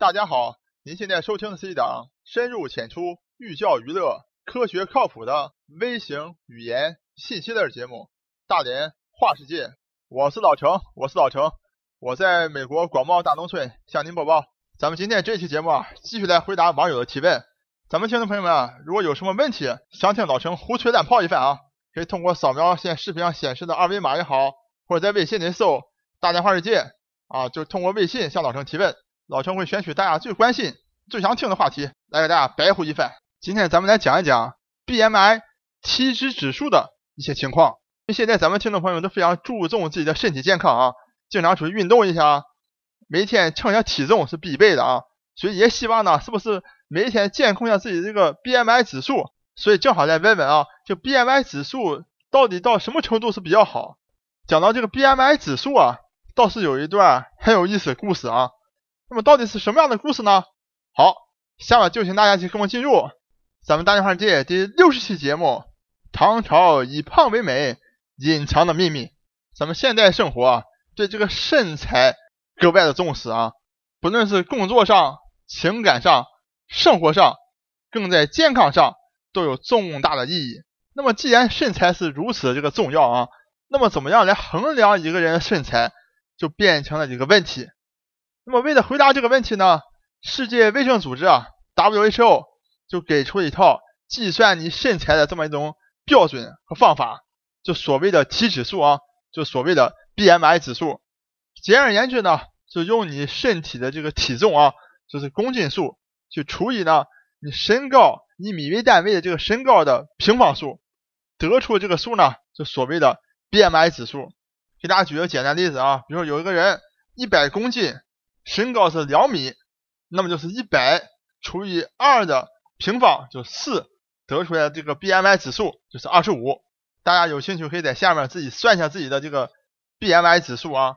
大家好，您现在收听的是一档深入浅出、寓教于乐、科学靠谱的微型语言信息类节目《大连话世界》。我是老程，我是老程，我在美国广袤大农村向您播报。咱们今天这期节目啊，继续来回答网友的提问。咱们听众朋友们啊，如果有什么问题想听老程胡吹乱泡一番啊，可以通过扫描现视频上显示的二维码也好，或者在微信里搜“大连话世界”啊，就通过微信向老程提问。老陈会选取大家最关心、最想听的话题来给大家白呼一番。今天咱们来讲一讲 BMI 体脂指数的一些情况。因为现在咱们听众朋友都非常注重自己的身体健康啊，经常出去运动一下，每天称一下体重是必备的啊。所以也希望呢，是不是每天监控一下自己这个 BMI 指数？所以正好来问问啊，就 BMI 指数到底到什么程度是比较好？讲到这个 BMI 指数啊，倒是有一段很有意思的故事啊。那么到底是什么样的故事呢？好，下面就请大家去跟我进入咱们大话世界第六十期节目《唐朝以胖为美，隐藏的秘密》。咱们现代生活啊对这个身材格外的重视啊，不论是工作上、情感上、生活上，更在健康上都有重大的意义。那么既然身材是如此这个重要啊，那么怎么样来衡量一个人的身材，就变成了一个问题。那么为了回答这个问题呢，世界卫生组织啊 WHO 就给出一套计算你身材的这么一种标准和方法，就所谓的体指数啊，就所谓的 BMI 指数。简而言之呢，就用你身体的这个体重啊，就是公斤数，去除以呢你身高以米为单位的这个身高的平方数，得出这个数呢，就所谓的 BMI 指数。给大家举个简单例子啊，比如说有一个人一百公斤。身高是两米，那么就是一百除以二的平方就四，得出来这个 BMI 指数就是二十五。大家有兴趣可以在下面自己算一下自己的这个 BMI 指数啊。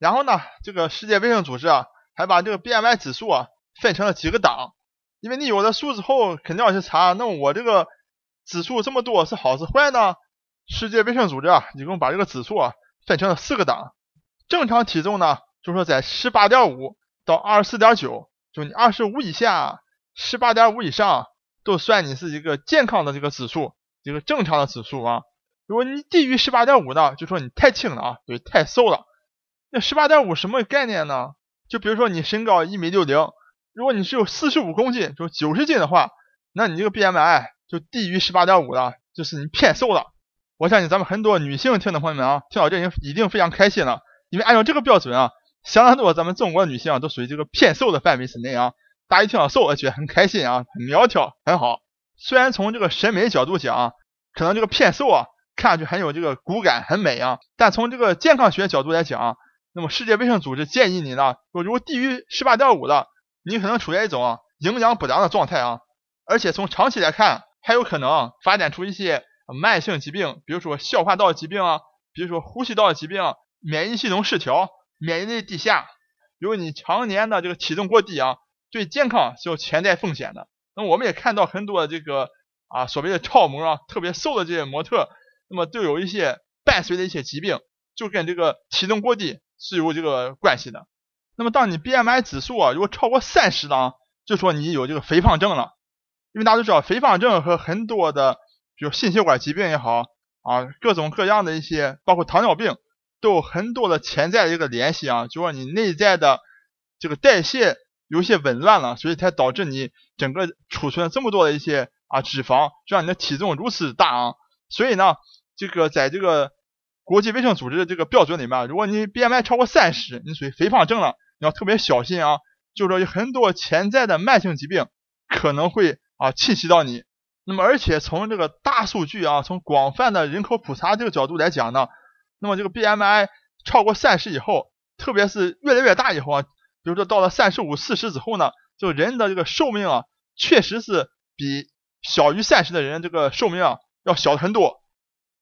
然后呢，这个世界卫生组织啊还把这个 BMI 指数啊分成了几个档，因为你有了数之后肯定要去查，那我这个指数这么多是好是坏呢？世界卫生组织啊一共把这个指数啊分成了四个档，正常体重呢。就说在十八点五到二十四点九，就你二十五以下，十八点五以上，都算你是一个健康的这个指数，一个正常的指数啊。如果你低于十八点五呢，就说你太轻了啊，对，太瘦了。那十八点五什么概念呢？就比如说你身高一米六零，如果你是有四十五公斤，就九十斤的话，那你这个 BMI 就低于十八点五了，就是你偏瘦了。我相信咱们很多女性听的朋友们啊，听到这已经一定非常开心了，因为按照这个标准啊。相当多，咱们中国女性啊，都属于这个偏瘦的范围之内啊。大家一听到瘦，觉得很开心啊，很苗条，很好。虽然从这个审美角度讲，可能这个偏瘦啊，看上去很有这个骨感，很美啊。但从这个健康学角度来讲，那么世界卫生组织建议你呢，如果低于十八点五的，你可能处在一种营养不良的状态啊。而且从长期来看，还有可能发展出一些慢性疾病，比如说消化道疾病啊，比如说呼吸道疾病、免疫系统失调。免疫力低下，如果你常年的这个体重过低啊，对健康是有潜在风险的。那我们也看到很多这个啊所谓的超模啊，特别瘦的这些模特，那么都有一些伴随的一些疾病，就跟这个体重过低是有这个关系的。那么当你 BMI 指数啊如果超过三十了，就说你有这个肥胖症了。因为大家都知道，肥胖症和很多的比如心血管疾病也好啊，各种各样的一些，包括糖尿病。都有很多的潜在的一个联系啊，就说你内在的这个代谢有些紊乱了，所以才导致你整个储存了这么多的一些啊脂肪，让你的体重如此大啊。所以呢，这个在这个国际卫生组织的这个标准里面，如果你 BMI 超过三十，你属于肥胖症了，你要特别小心啊。就说有很多潜在的慢性疾病可能会啊侵袭到你。那么而且从这个大数据啊，从广泛的人口普查这个角度来讲呢。那么这个 BMI 超过三十以后，特别是越来越大以后啊，比如说到了三十五、四十之后呢，就人的这个寿命啊，确实是比小于三十的人这个寿命啊要小很多。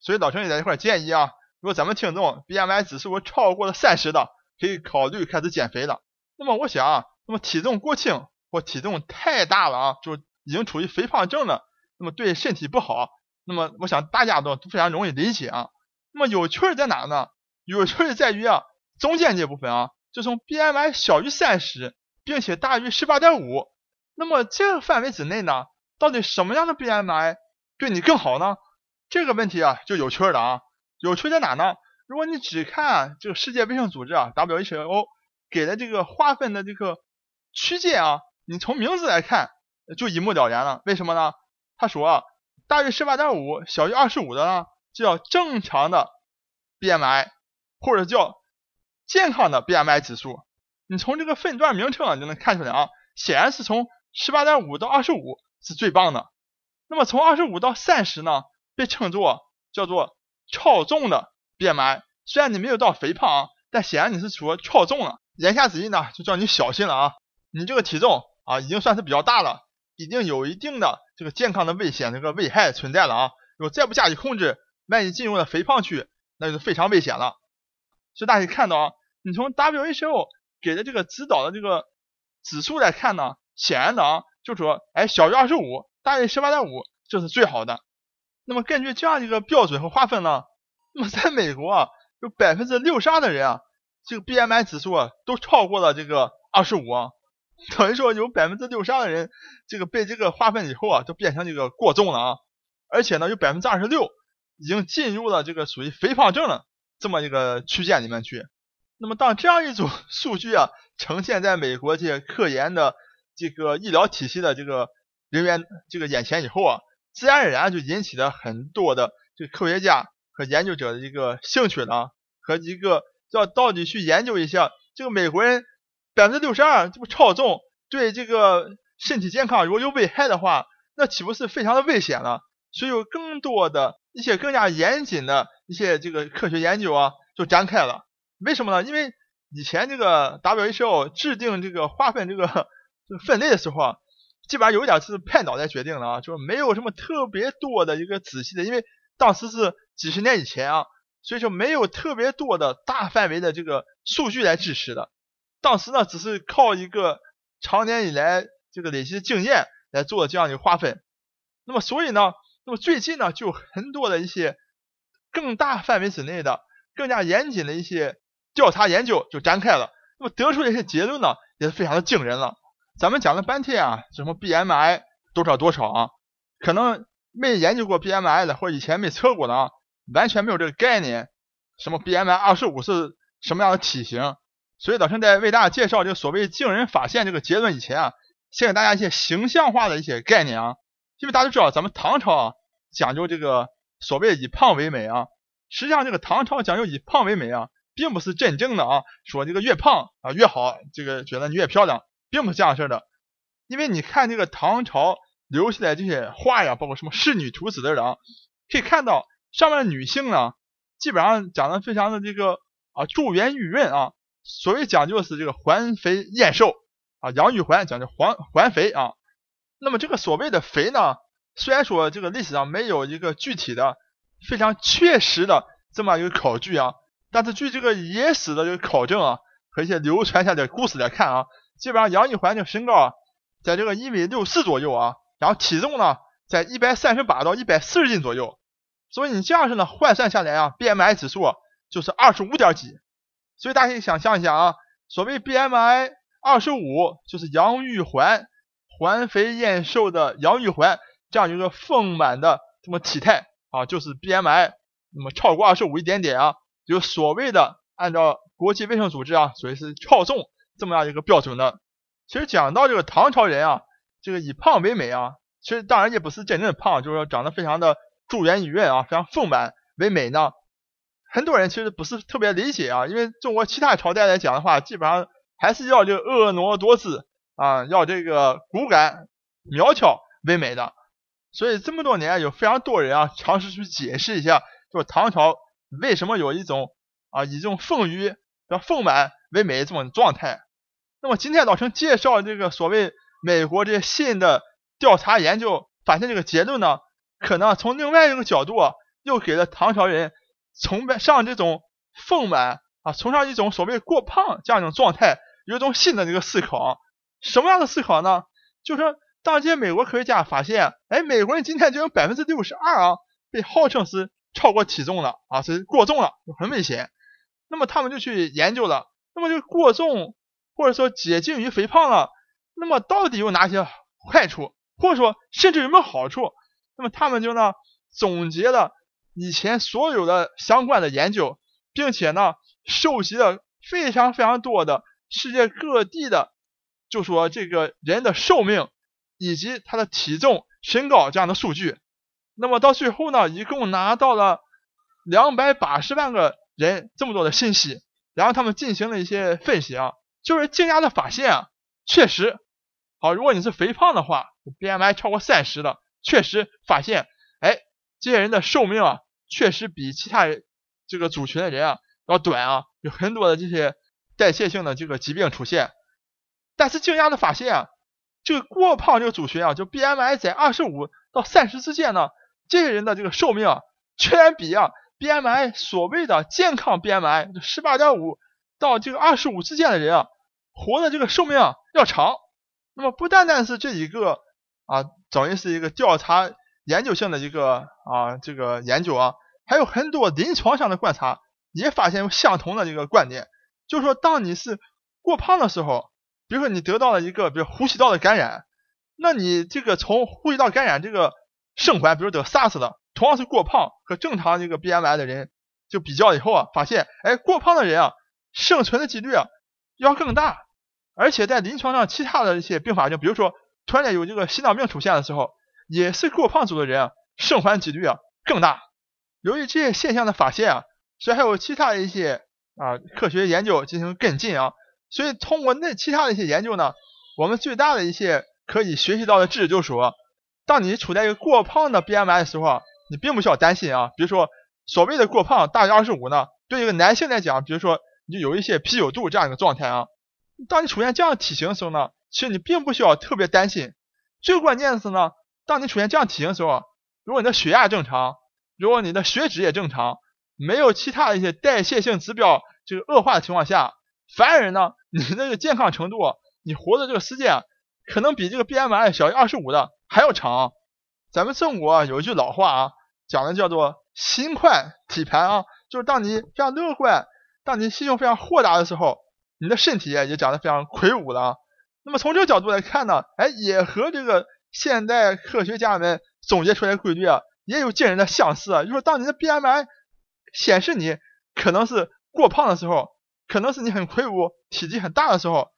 所以老陈也在这块建议啊，如果咱们听众 BMI 指数超过了三十的，可以考虑开始减肥了。那么我想啊，那么体重过轻或体重太大了啊，就已经处于肥胖症了，那么对身体不好。那么我想大家都非常容易理解啊。那么有趣儿在哪呢？有趣儿在于啊，中间这部分啊，就从 BMI 小于三十并且大于十八点五，那么这个范围之内呢，到底什么样的 BMI 对你更好呢？这个问题啊就有趣儿了啊，有趣在哪呢？如果你只看这个世界卫生组织啊 WHO 给的这个划分的这个区间啊，你从名字来看就一目了然了。为什么呢？他说啊大于十八点五，小于二十五的呢，叫正常的 BMI，或者叫健康的 BMI 指数。你从这个分段名称啊就能看出来啊，显然是从十八点五到二十五是最棒的。那么从二十五到三十呢，被称作叫做超重的 BMI。虽然你没有到肥胖啊，但显然你是处于超重了。言下之意呢，就叫你小心了啊！你这个体重啊，已经算是比较大了，已经有一定的这个健康的危险这个危害存在了啊！如果再不加以控制，万一进入了肥胖区，那就非常危险了。所以大家可以看到啊，你从 WHO 给的这个指导的这个指数来看呢，显然的啊，就说，哎，小于二十五，大于十八点五，这是最好的。那么根据这样一个标准和划分呢，那么在美国啊，有百分之六十二的人啊，这个 BMI 指数啊，都超过了这个二十五啊，等于说有百分之六十二的人，这个被这个划分以后啊，都变成这个过重了啊，而且呢，有百分之二十六已经进入了这个属于肥胖症了这么一个区间里面去。那么，当这样一组数据啊呈现在美国这些科研的这个医疗体系的这个人员这个眼前以后啊，自然而然就引起了很多的这个科学家和研究者的一个兴趣了，和一个要到底去研究一下这个美国人百分之六十二这么超重，对这个身体健康如果有危害的话，那岂不是非常的危险了？所以有更多的一些更加严谨的一些这个科学研究啊，就展开了。为什么呢？因为以前这个 WHO 制定这个划分这个分类的时候啊，基本上有点是拍脑袋决定的啊，就是没有什么特别多的一个仔细的，因为当时是几十年以前啊，所以说没有特别多的大范围的这个数据来支持的。当时呢，只是靠一个长年以来这个累积的经验来做这样一个划分。那么所以呢，那么最近呢，就很多的一些更大范围之内的、更加严谨的一些。调查研究就展开了，那么得出的一些结论呢，也是非常的惊人了。咱们讲了半天啊，什么 BMI 多少多少啊，可能没研究过 BMI 的或者以前没测过的啊，完全没有这个概念。什么 BMI 二十五是什么样的体型？所以老师在为大家介绍这个所谓惊人发现这个结论以前啊，先给大家一些形象化的一些概念啊。因为大家都知道，咱们唐朝啊讲究这个所谓以胖为美啊，实际上这个唐朝讲究以胖为美啊。并不是真正的啊，说这个越胖啊越好，这个觉得你越漂亮，并不是这样式的。因为你看这个唐朝留下来这些画呀，包括什么仕女图之类的啊，可以看到上面的女性呢，基本上讲的非常的这个啊珠圆玉润啊。所谓讲究是这个环肥燕瘦啊，杨玉环讲究环环肥啊。那么这个所谓的肥呢，虽然说这个历史上没有一个具体的、非常确实的这么一个考据啊。但是据这个野史的这个考证啊，和一些流传下的故事来看啊，基本上杨玉环这个身高啊，在这个一米六四左右啊，然后体重呢，在一百三十八到一百四十斤左右，所以你这样式呢换算下来啊，BMI 指数就是二十五点几，所以大家可以想象一下啊，所谓 BMI 二十五，就是杨玉环环肥燕瘦的杨玉环这样一个丰满的这么体态啊，就是 BMI 那么超过二十五一点点啊。就所谓的按照国际卫生组织啊，所谓是超重这么样一个标准的。其实讲到这个唐朝人啊，这个以胖为美啊，其实当然也不是真正的胖，就是说长得非常的珠圆玉润啊，非常丰满为美呢。很多人其实不是特别理解啊，因为中国其他朝代来讲的话，基本上还是要这个婀娜多姿啊，要这个骨感苗条为美的。所以这么多年有非常多人啊，尝试去解释一下，就是唐朝。为什么有一种啊以这种丰腴、叫丰满为美的这种状态？那么今天老陈介绍这个所谓美国这些新的调查研究发现这个结论呢，可能从另外一个角度又给了唐朝人崇拜上这种丰满啊，崇尚一种所谓过胖这样一种状态，有一种新的这个思考。什么样的思考呢？就是，当这些美国科学家发现，哎，美国人今天就有百分之六十二啊，被号称是。超过体重了啊，是过重了，就很危险。那么他们就去研究了，那么就过重或者说接近于肥胖了，那么到底有哪些坏处，或者说甚至有没有好处？那么他们就呢总结了以前所有的相关的研究，并且呢收集了非常非常多的世界各地的，就说这个人的寿命以及他的体重、身高这样的数据。那么到最后呢，一共拿到了两百八十万个人这么多的信息，然后他们进行了一些分析啊，就是惊讶的发现啊，确实好，如果你是肥胖的话，BMI 超过三十的，确实发现，哎，这些人的寿命啊，确实比其他这个族群的人啊要短啊，有很多的这些代谢性的这个疾病出现。但是惊讶的发现啊，这个过胖这个族群啊，就 BMI 在二十五到三十之间呢。这些人的这个寿命啊，居然比啊 BMI 所谓的健康 BMI 十八点五到这个二十五之间的人啊，活的这个寿命啊要长。那么不单单是这一个啊，等于是一个调查研究性的一个啊这个研究啊，还有很多临床上的观察也发现有相同的这个观点，就是说当你是过胖的时候，比如说你得到了一个比如呼吸道的感染，那你这个从呼吸道感染这个。生还，比如得 SARS 的，同样是过胖和正常这个 BMI 的人，就比较以后啊，发现，哎，过胖的人啊，生存的几率啊要更大，而且在临床上其他的一些并发症，比如说突然间有这个心脏病出现的时候，也是过胖组的人啊，生还几率啊更大。由于这些现象的发现啊，所以还有其他一些啊科学研究进行跟进啊，所以通过那其他的一些研究呢，我们最大的一些可以学习到的知识就是说。当你处在一个过胖的 BMI 的时候，你并不需要担心啊。比如说，所谓的过胖大于二十五呢，对一个男性来讲，比如说你就有一些啤酒肚这样一个状态啊。当你出现这样体型的时候呢，其实你并不需要特别担心。最关键的是呢，当你出现这样体型的时候，如果你的血压正常，如果你的血脂也正常，没有其他的一些代谢性指标就是恶化的情况下，凡人呢，你的这个健康程度，你活的这个时间可能比这个 BMI 小于二十五的。还要长，咱们中国有一句老话啊，讲的叫做“心宽体盘”啊，就是当你非常乐观，当你心胸非常豁达的时候，你的身体也长得非常魁梧了。那么从这个角度来看呢，哎，也和这个现代科学家们总结出来的规律啊，也有惊人的相似啊。就是，当你的 BMI 显示你可能是过胖的时候，可能是你很魁梧、体积很大的时候，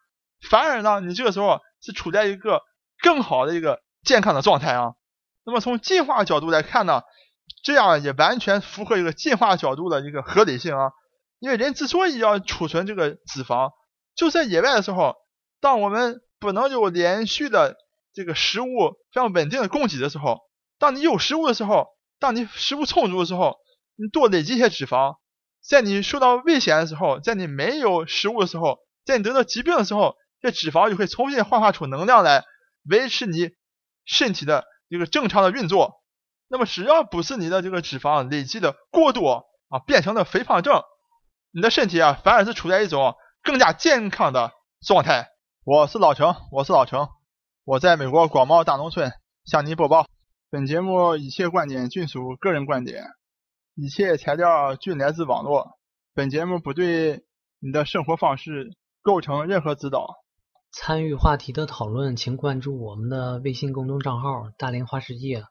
反而呢，你这个时候是处在一个更好的一个。健康的状态啊，那么从进化角度来看呢，这样也完全符合一个进化角度的一个合理性啊。因为人之所以要储存这个脂肪，就在野外的时候，当我们不能有连续的这个食物非常稳定的供给的时候，当你有食物的时候，当你食物充足的时候，你多累积一些脂肪，在你受到危险的时候，在你没有食物的时候，在你得到疾病的时候，这脂肪就会重新焕发出能量来维持你。身体的一个正常的运作，那么只要不是你的这个脂肪累积的过多啊，变成了肥胖症，你的身体啊反而是处在一种更加健康的状态。我是老程，我是老程，我在美国广袤大农村向您播报。本节目一切观点均属个人观点，一切材料均来自网络。本节目不对你的生活方式构成任何指导。参与话题的讨论，请关注我们的微信公众账号“大连花世界”，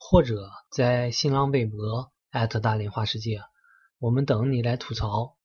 或者在新浪微博大连花世界，我们等你来吐槽。